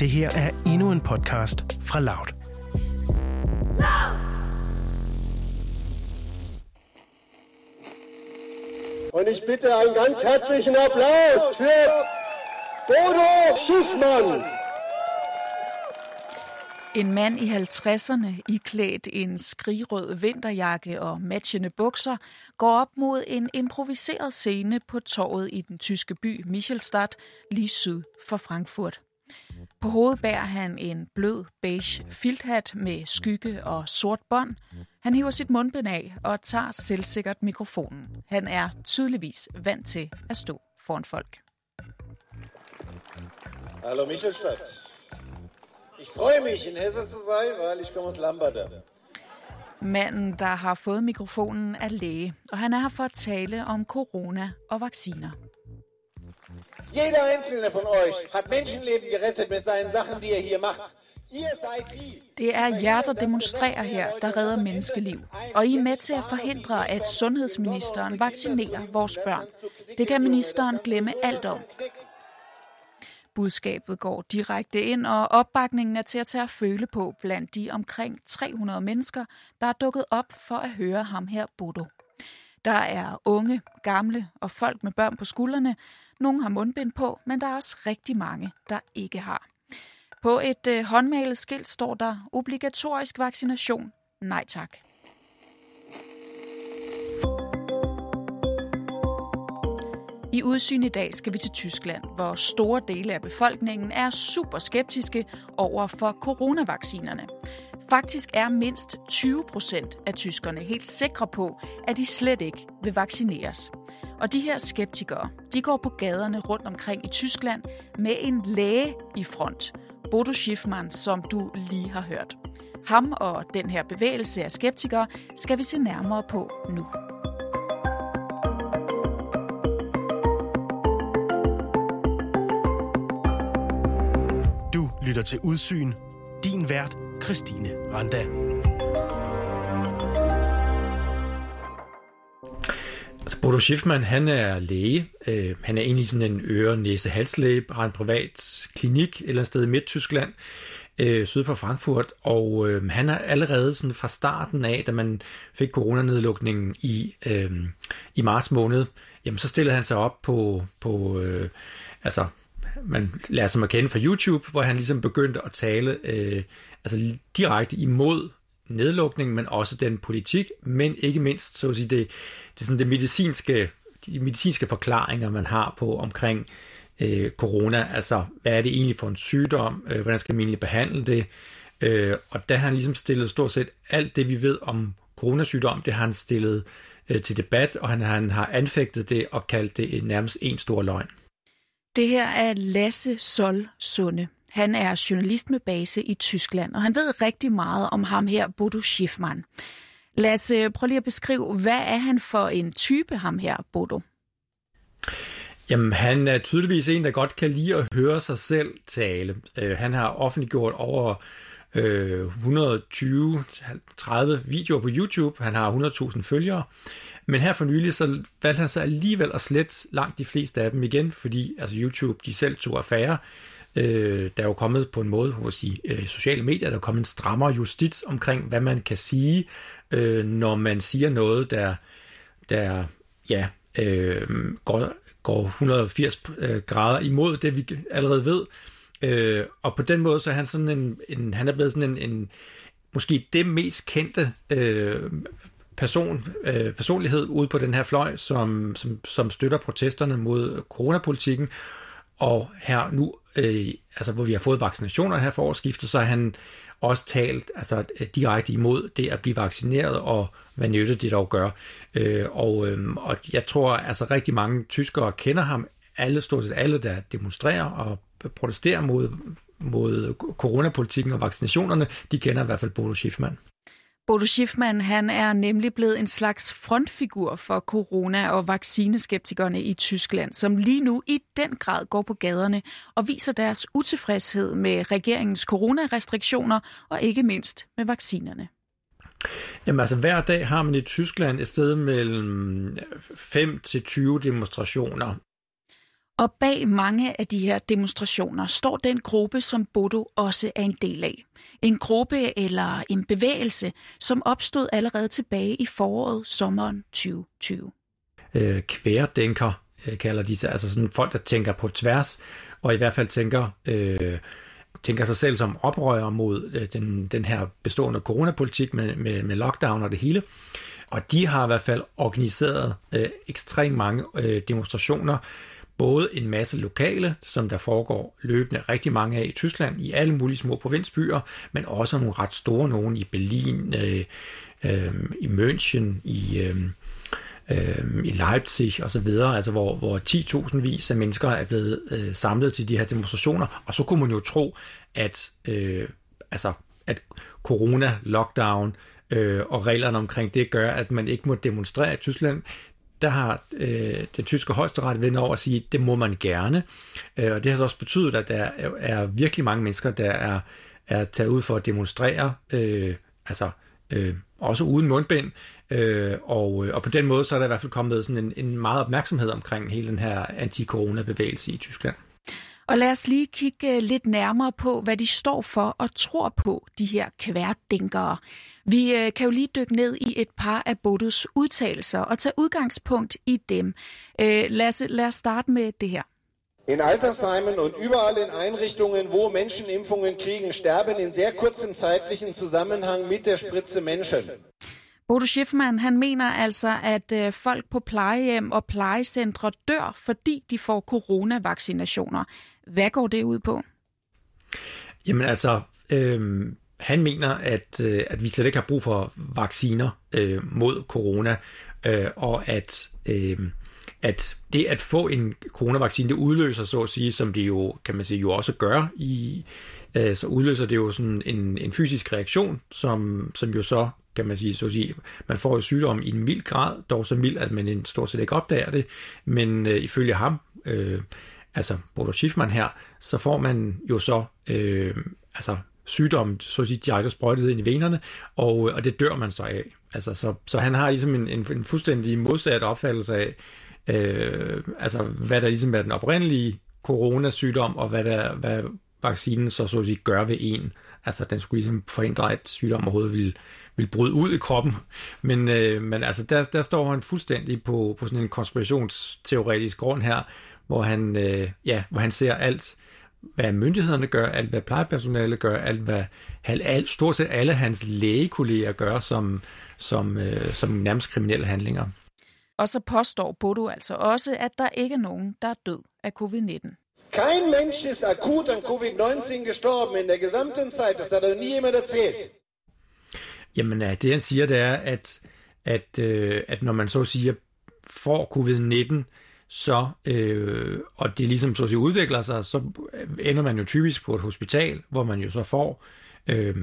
Det her er endnu en podcast fra Loud. Und ich bitte einen ganz herzlichen Applaus für Bodo Schiffmann. En mand i 50'erne, iklædt en skrigrød vinterjakke og matchende bukser, går op mod en improviseret scene på torvet i den tyske by Michelstadt, lige syd for Frankfurt. På hovedet bærer han en blød beige filthat med skygge og sort bånd. Han hiver sit mundbind af og tager selvsikkert mikrofonen. Han er tydeligvis vant til at stå foran folk. Hallo Michelstadt. Ich freue mich, in Hessen zu sein, weil ich komme aus Lamberter. Manden, der har fået mikrofonen, er læge, og han er her for at tale om corona og vacciner. Jeder einzelne von euch hat Menschenleben gerettet mit seinen Sachen, die er hier macht. Seid die. Det er jer, der demonstrerer her, der redder menneskeliv. Og I er med til at forhindre, at sundhedsministeren vaccinerer vores børn. Det kan ministeren glemme alt om. Budskabet går direkte ind, og opbakningen er til at tage at føle på blandt de omkring 300 mennesker, der er dukket op for at høre ham her, Bodo. Der er unge, gamle og folk med børn på skuldrene. Nogle har mundbind på, men der er også rigtig mange, der ikke har. På et øh, håndmalet skilt står der obligatorisk vaccination. Nej tak. I udsyn i dag skal vi til Tyskland, hvor store dele af befolkningen er super skeptiske over for coronavaccinerne. Faktisk er mindst 20 procent af tyskerne helt sikre på, at de slet ikke vil vaccineres. Og de her skeptikere, de går på gaderne rundt omkring i Tyskland med en læge i front. Bodo Schiffmann, som du lige har hørt. Ham og den her bevægelse af skeptikere skal vi se nærmere på nu. Du lytter til Udsyn. Din vært, Christine Randa. Bodo Schiffmann, han er læge. Øh, han er egentlig sådan en øre næse halslæge har en privat klinik et eller andet sted i Midt-Tyskland, øh, syd for Frankfurt, og øh, han er allerede sådan fra starten af, da man fik coronanedlukningen i, øh, i marts måned, jamen så stillede han sig op på, på øh, altså man lader sig at kende fra YouTube, hvor han ligesom begyndte at tale øh, altså direkte imod nedlukningen, men også den politik, men ikke mindst så at sige, det, det, sådan det medicinske, de medicinske forklaringer, man har på omkring øh, corona, altså hvad er det egentlig for en sygdom, øh, hvordan skal man egentlig behandle det, øh, og der har han ligesom stillet stort set alt det, vi ved om coronasygdom, det har han stillet øh, til debat, og han, han har anfægtet det og kaldt det nærmest en stor løgn. Det her er Lasse Sol Sunde. Han er journalist med base i Tyskland, og han ved rigtig meget om ham her, Bodo Schiffmann. Lasse, øh, prøv lige at beskrive, hvad er han for en type, ham her, Bodo? Jamen, han er tydeligvis en, der godt kan lide at høre sig selv tale. Uh, han har offentliggjort over øh, uh, 120-30 videoer på YouTube. Han har 100.000 følgere. Men her for nylig, så valgte han sig alligevel at slette langt de fleste af dem igen, fordi altså YouTube, de selv tog affære. Øh, der er jo kommet på en måde hos i øh, sociale medier, der er kommet en strammere justits omkring, hvad man kan sige, øh, når man siger noget, der, der ja, øh, går, går 180 øh, grader imod det, vi allerede ved. Øh, og på den måde, så er han sådan en, en han er blevet sådan en, en måske det mest kendte øh, person, øh, personlighed ude på den her fløj, som, som, som støtter protesterne mod coronapolitikken. Og her nu, øh, altså hvor vi har fået vaccinationer her for årsskiftet, så har han også talt altså, øh, direkte imod det at blive vaccineret, og hvad nytte det dog gør. Øh, og, øh, og jeg tror, altså rigtig mange tyskere kender ham, alle, stort set alle, der demonstrerer og protesterer mod, mod coronapolitikken og vaccinationerne, de kender i hvert fald Bodo Schiffmann. Bodo Schiffmann han er nemlig blevet en slags frontfigur for corona- og vaccineskeptikerne i Tyskland, som lige nu i den grad går på gaderne og viser deres utilfredshed med regeringens coronarestriktioner og ikke mindst med vaccinerne. Jamen altså hver dag har man i Tyskland et sted mellem 5 til 20 demonstrationer. Og bag mange af de her demonstrationer står den gruppe, som Bodo også er en del af. En gruppe eller en bevægelse, som opstod allerede tilbage i foråret sommeren 2020. Øh, kværdenker øh, kalder de sig, altså sådan folk, der tænker på tværs, og i hvert fald tænker, øh, tænker sig selv som oprører mod øh, den, den her bestående coronapolitik med, med, med lockdown og det hele. Og de har i hvert fald organiseret øh, ekstremt mange øh, demonstrationer, både en masse lokale, som der foregår løbende rigtig mange af i Tyskland, i alle mulige små provinsbyer, men også nogle ret store nogen i Berlin, øh, øh, i München, i, øh, øh, i Leipzig og så videre, altså hvor, hvor 10.000 vis af mennesker er blevet øh, samlet til de her demonstrationer, og så kunne man jo tro, at, øh, altså, at corona, lockdown øh, og reglerne omkring det gør, at man ikke må demonstrere i Tyskland, der har øh, den tyske højesteret vendt over at sige, at det må man gerne. Øh, og det har så også betydet, at der er, er virkelig mange mennesker, der er, er taget ud for at demonstrere, øh, altså øh, også uden mundbind, øh, og, øh, og på den måde så er der i hvert fald kommet sådan en, en meget opmærksomhed omkring hele den her anti-corona-bevægelse i Tyskland. Og lad os lige kigge lidt nærmere på, hvad de står for og tror på, de her kværdænkere. Vi øh, kan jo lige dykke ned i et par af Bodos udtalelser og tage udgangspunkt i dem. Øh, lad, os, lad os starte med det her. In Altersheimen und überall in Einrichtungen, wo Menschen Impfungen kriegen, sterben in sehr kurzem zeitlichen Zusammenhang mit der Spritze Menschen. Bodo Schiffmann, han mener altså, at øh, folk på plejehjem og plejecentre dør, fordi de får coronavaccinationer. Hvad går det ud på? Jamen altså, øh, han mener, at, øh, at vi slet ikke har brug for vacciner øh, mod corona, øh, og at, øh, at det at få en coronavaccine, det udløser så at sige, som det jo, kan man sige, jo også gør i, øh, så udløser det jo sådan en, en fysisk reaktion, som, som jo så, kan man sige, så at sige, man får jo sygdom i en mild grad, dog så mild, at man stort set ikke opdager det, men øh, ifølge ham, øh, altså Bodo Schiffmann her, så får man jo så øh, altså sygdommen, så at sige, direkte sprøjtet ind i venerne, og, øh, og det dør man så af. Altså, så, så han har ligesom en, en, en fuldstændig modsat opfattelse af, øh, altså, hvad der ligesom er den oprindelige coronasygdom, og hvad, der, hvad vaccinen så, så at sige, gør ved en. Altså, den skulle ligesom forhindre, at sygdommen overhovedet ville, ville bryde ud i kroppen. Men, øh, men altså, der, der står han fuldstændig på, på sådan en konspirationsteoretisk grund her, hvor han, øh, ja, hvor han ser alt, hvad myndighederne gør, alt hvad plejepersonale gør, alt hvad alt, stort set alle hans lægekolleger gør som, som, øh, som nærmest kriminelle handlinger. Og så påstår Bodo altså også, at der ikke er nogen, der er død af covid-19. Kein Mensch ist akut an Covid-19 gestorben in der gesamten Zeit. Das hat er nie jemand erzählt. Jamen, det han siger, det er, at, at, øh, at når man så siger, får covid-19, så, øh, og det ligesom så at sige, udvikler sig, så ender man jo typisk på et hospital, hvor man jo så får, øh,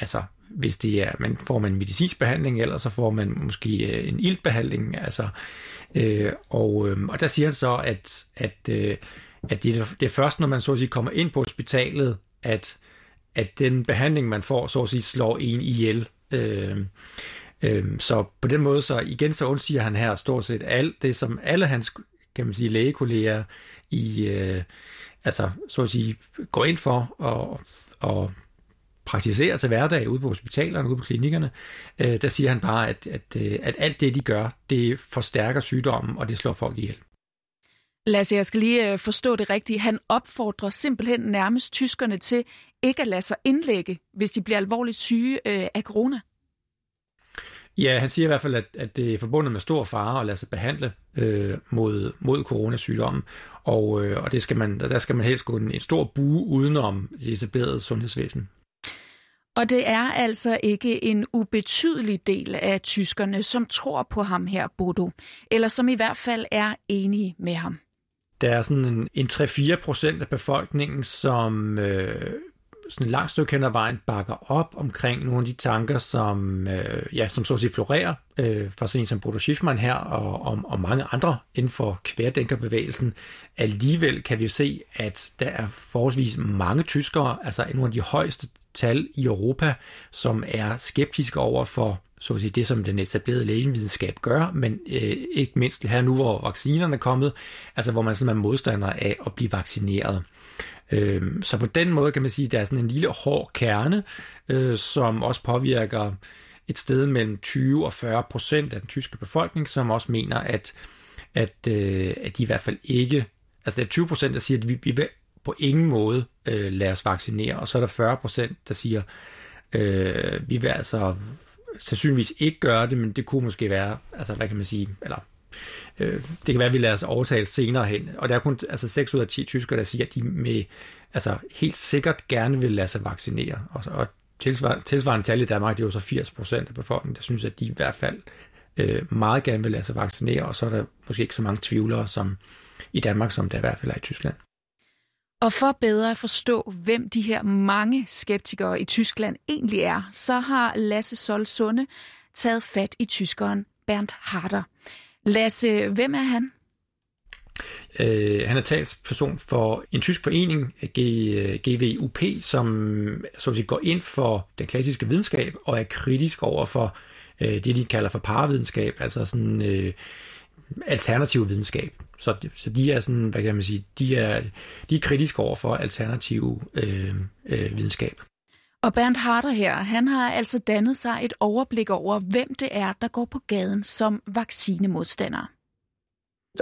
altså hvis det er, man får man medicinsk behandling, eller så får man måske øh, en iltbehandling, altså, øh, og, øh, og der siger han så, at, at, øh, at det, det er først, når man så at sige kommer ind på hospitalet, at, at den behandling, man får, så at sige, slår en ihjel. Øh, øh, så på den måde, så igen så undsiger han her stort set alt det, som alle hans kan man sige, lægekolleger i, øh, altså, så at sige, går ind for og, og praktiserer til hverdag ude på hospitalerne, ude på klinikkerne, øh, der siger han bare, at, at, øh, at alt det, de gør, det forstærker sygdommen, og det slår folk ihjel. Lasse, jeg skal lige øh, forstå det rigtigt. Han opfordrer simpelthen nærmest tyskerne til ikke at lade sig indlægge, hvis de bliver alvorligt syge øh, af corona. Ja, han siger i hvert fald, at, at det er forbundet med stor fare at lade sig behandle øh, mod, mod coronasygdommen, og, øh, og det skal man, der skal man helst gå en, en stor bue udenom det etablerede sundhedsvæsen. Og det er altså ikke en ubetydelig del af tyskerne, som tror på ham her, Bodo, eller som i hvert fald er enige med ham. Der er sådan en, en 3-4 procent af befolkningen, som øh, sådan et langt stykke hen ad vejen bakker op omkring nogle af de tanker, som, øh, ja, som så at sige florerer øh, fra sådan en som Bodo Schiffmann her, og, og, og mange andre inden for kværdænkerbevægelsen. Alligevel kan vi jo se, at der er forholdsvis mange tyskere, altså nogle af de højeste tal i Europa, som er skeptiske over for så at sige, det, som den etablerede lægevidenskab gør, men øh, ikke mindst her nu, hvor vaccinerne er kommet, altså hvor man sådan er modstander af at blive vaccineret. Øh, så på den måde kan man sige, at der er sådan en lille hård kerne, øh, som også påvirker et sted mellem 20 og 40 procent af den tyske befolkning, som også mener, at, at, øh, at de i hvert fald ikke, altså der er 20 procent, der siger, at vi, vi vil på ingen måde øh, lade os vaccinere, og så er der 40 procent, der siger, øh, vi vil altså sandsynligvis ikke gøre det, men det kunne måske være, altså hvad kan man sige, eller øh, det kan være, at vi lader os overtale senere hen. Og der er kun altså 6 ud af 10 tyskere, der siger, at de med, altså, helt sikkert gerne vil lade sig vaccinere. Og, og tilsvarende, tilsvarende tal i Danmark, det er jo så 80 procent af befolkningen, der synes, at de i hvert fald øh, meget gerne vil lade sig vaccinere, og så er der måske ikke så mange tvivlere som i Danmark, som der i hvert fald er i Tyskland. Og for bedre at forstå, hvem de her mange skeptikere i Tyskland egentlig er, så har Lasse Sol Sunde taget fat i tyskeren Bernd Harder. Lasse, hvem er han? Øh, han er talsperson for en tysk forening, G, øh, GVUP, som så at sige, går ind for den klassiske videnskab og er kritisk over for øh, det, de kalder for paravidenskab, altså sådan øh, alternativ videnskab. Så, så de er sådan, hvad kan man sige, de er, de er kritiske over for alternativ øh, øh, videnskab. Og Bernd Harder her, han har altså dannet sig et overblik over, hvem det er, der går på gaden som vaccinemodstander.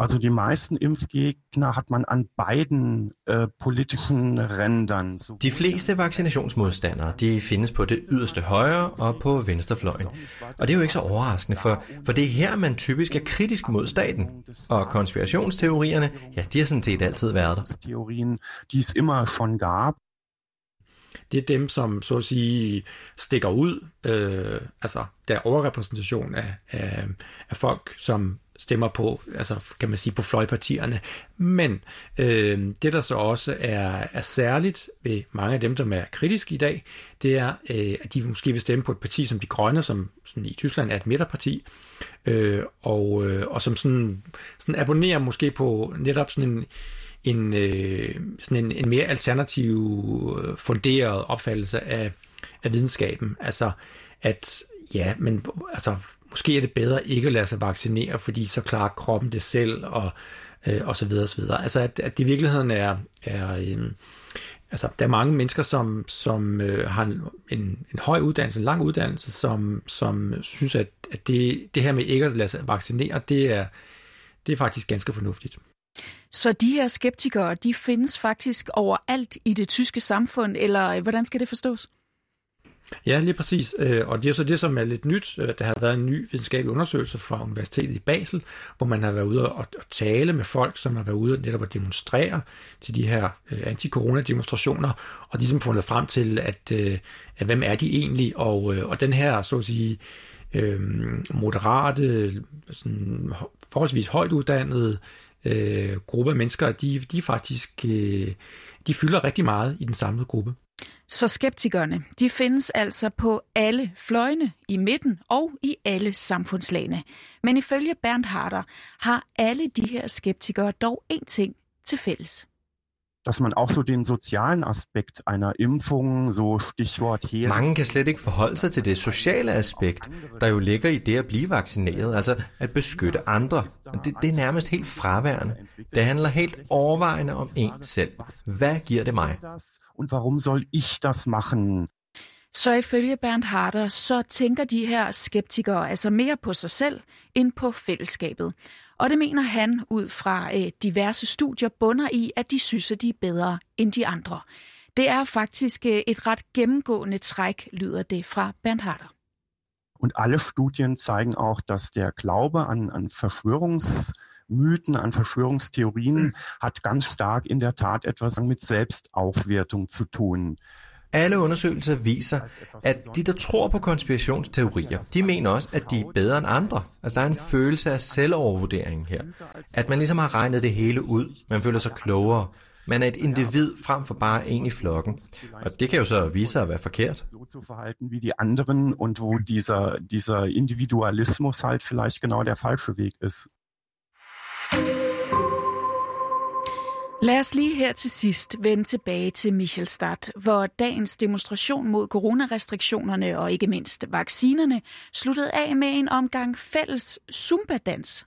Also die meisten Impfgegner hat man an beiden äh, politischen Rändern. De fleste vaccinationsmodstandere, de findes på det yderste højre og på venstrefløjen. Og det er jo ikke så overraskende, for, for det er her, man typisk er kritisk mod staten. Og konspirationsteorierne, ja, de har sådan set altid været der. Theorien, die es immer schon gab. Det er dem, som så at sige stikker ud. Øh, altså, der er overrepræsentation af, af, af folk, som stemmer på, altså kan man sige, på fløjpartierne. Men øh, det, der så også er, er særligt ved mange af dem, der er kritiske i dag, det er, øh, at de måske vil stemme på et parti som De Grønne, som sådan i Tyskland er et midterparti, øh, og, øh, og som sådan, sådan abonnerer måske på netop sådan en, en, øh, sådan en, en mere alternativ, øh, funderet opfattelse af, af videnskaben. Altså, at ja, men altså, måske er det bedre ikke at lade sig vaccinere, fordi så klarer kroppen det selv, og, øh, og så videre, og så videre. Altså, at, at det i virkeligheden er, er øh, altså, der er mange mennesker, som, som øh, har en, en, en høj uddannelse, en lang uddannelse, som, som synes, at, at det, det her med ikke at lade sig vaccinere, det er, det er faktisk ganske fornuftigt. Så de her skeptikere, de findes faktisk overalt i det tyske samfund, eller øh, hvordan skal det forstås? Ja, lige præcis. Øh, og det er så det, som er lidt nyt. Øh, der har været en ny videnskabelig undersøgelse fra Universitetet i Basel, hvor man har været ude og, tale med folk, som har været ude netop at demonstrere til de her anti-corona-demonstrationer, og de har fundet frem til, at, at hvem er de egentlig, og, og den her, så at sige, moderate, sådan, forholdsvis højt uddannede øh, gruppe af mennesker, de, de faktisk øh, de fylder rigtig meget i den samlede gruppe. Så skeptikerne, de findes altså på alle fløjene, i midten og i alle samfundslagene. Men ifølge Bernd Harder har alle de her skeptikere dog én ting til fælles dass man auch so den sozialen Aspekt einer Impfung, so Stichwort her. Mange kan slet ikke forholde sig til det sociale aspekt, der jo ligger i det at blive vaccineret, altså at beskytte andre. Det, det er nærmest helt fraværende. Det handler helt overvejende om en selv. Hvad giver det mig? Und warum soll ich das machen? Så ifølge Bernd Harder, så tænker de her skeptikere altså mere på sig selv end på fællesskabet. Og det mener han ud fra øh, diverse studier bunder i, at de synes, at de er bedre end de andre. Det er faktisk øh, et ret gennemgående træk, lyder det fra Bernd Harder. Und alle Studien zeigen auch, dass der Glaube an, an Verschwörungsmythen, an Verschwörungstheorien hat ganz stark in der Tat etwas mit Selbstaufwertung zu tun. Alle undersøgelser viser, at de, der tror på konspirationsteorier, de mener også, at de er bedre end andre. Altså, der er en følelse af selvovervurdering her. At man ligesom har regnet det hele ud. Man føler sig klogere. Man er et individ frem for bare en i flokken. Og det kan jo så vise sig at være forkert. Zu verhalten wie die anderen und wo dieser, dieser Individualismus halt vielleicht genau der falsche Weg ist. Lad os lige her til sidst vende tilbage til Michelstadt, hvor dagens demonstration mod coronarestriktionerne og ikke mindst vaccinerne sluttede af med en omgang fælles zumba-dans.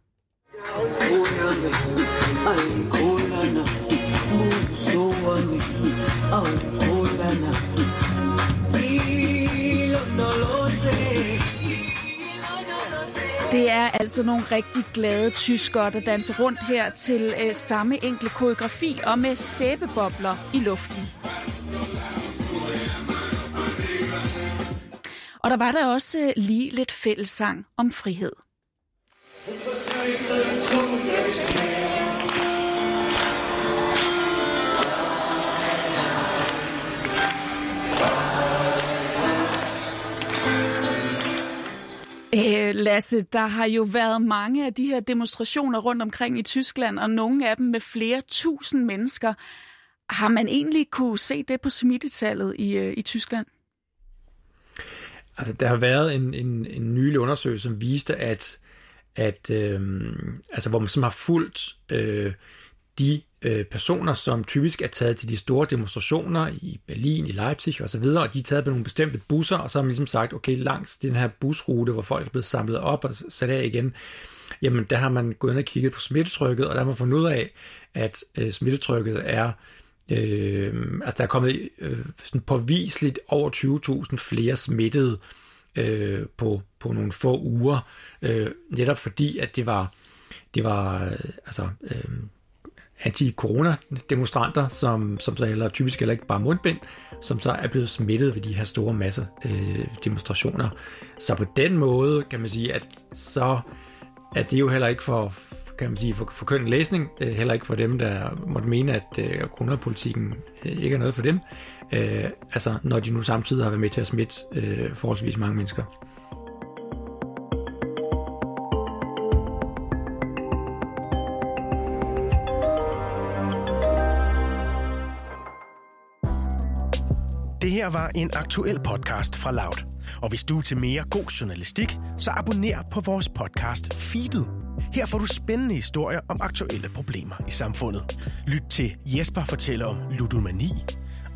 Det er altså nogle rigtig glade tyskere, der danser rundt her til øh, samme enkle koreografi og med sæbebobler i luften. Og der var der også øh, lige lidt fællessang om frihed. Øh, Lasse, der har jo været mange af de her demonstrationer rundt omkring i Tyskland, og nogle af dem med flere tusind mennesker. Har man egentlig kunne se det på smittetallet i, øh, i Tyskland? Altså, der har været en, en, en nylig undersøgelse, som viste, at, at øh, altså, hvor man som har fulgt øh, de øh, personer, som typisk er taget til de store demonstrationer i Berlin, i Leipzig osv., og, og de er taget på nogle bestemte busser, og så har man ligesom sagt, okay, langs den her busrute, hvor folk er blevet samlet op og sat af igen, jamen der har man gået ind og kigget på smittetrykket, og der har man fundet ud af, at øh, smittetrykket er Øh, altså der er kommet øh, sådan påviseligt over 20.000 flere smittede øh, på, på nogle få uger, øh, netop fordi at det var det var øh, altså øh, anti-corona-demonstranter, som, som så heller typisk heller ikke bare mundbind, som så er blevet smittet ved de her store masser øh, demonstrationer. Så på den måde kan man sige, at så er det jo heller ikke for, kan man sige, for, for køn læsning, øh, heller ikke for dem, der måtte mene, at øh, coronapolitikken øh, ikke er noget for dem, øh, altså når de nu samtidig har været med til at smitte øh, forholdsvis mange mennesker. Det her var en aktuel podcast fra Loud. Og hvis du er til mere god journalistik, så abonner på vores podcast Feedet. Her får du spændende historier om aktuelle problemer i samfundet. Lyt til Jesper fortælle om ludomani,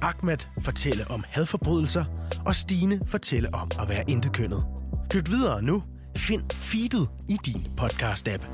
Ahmed fortælle om hadforbrydelser, og Stine fortælle om at være intekønnet. Lyt videre nu. Find Feedet i din podcast-app.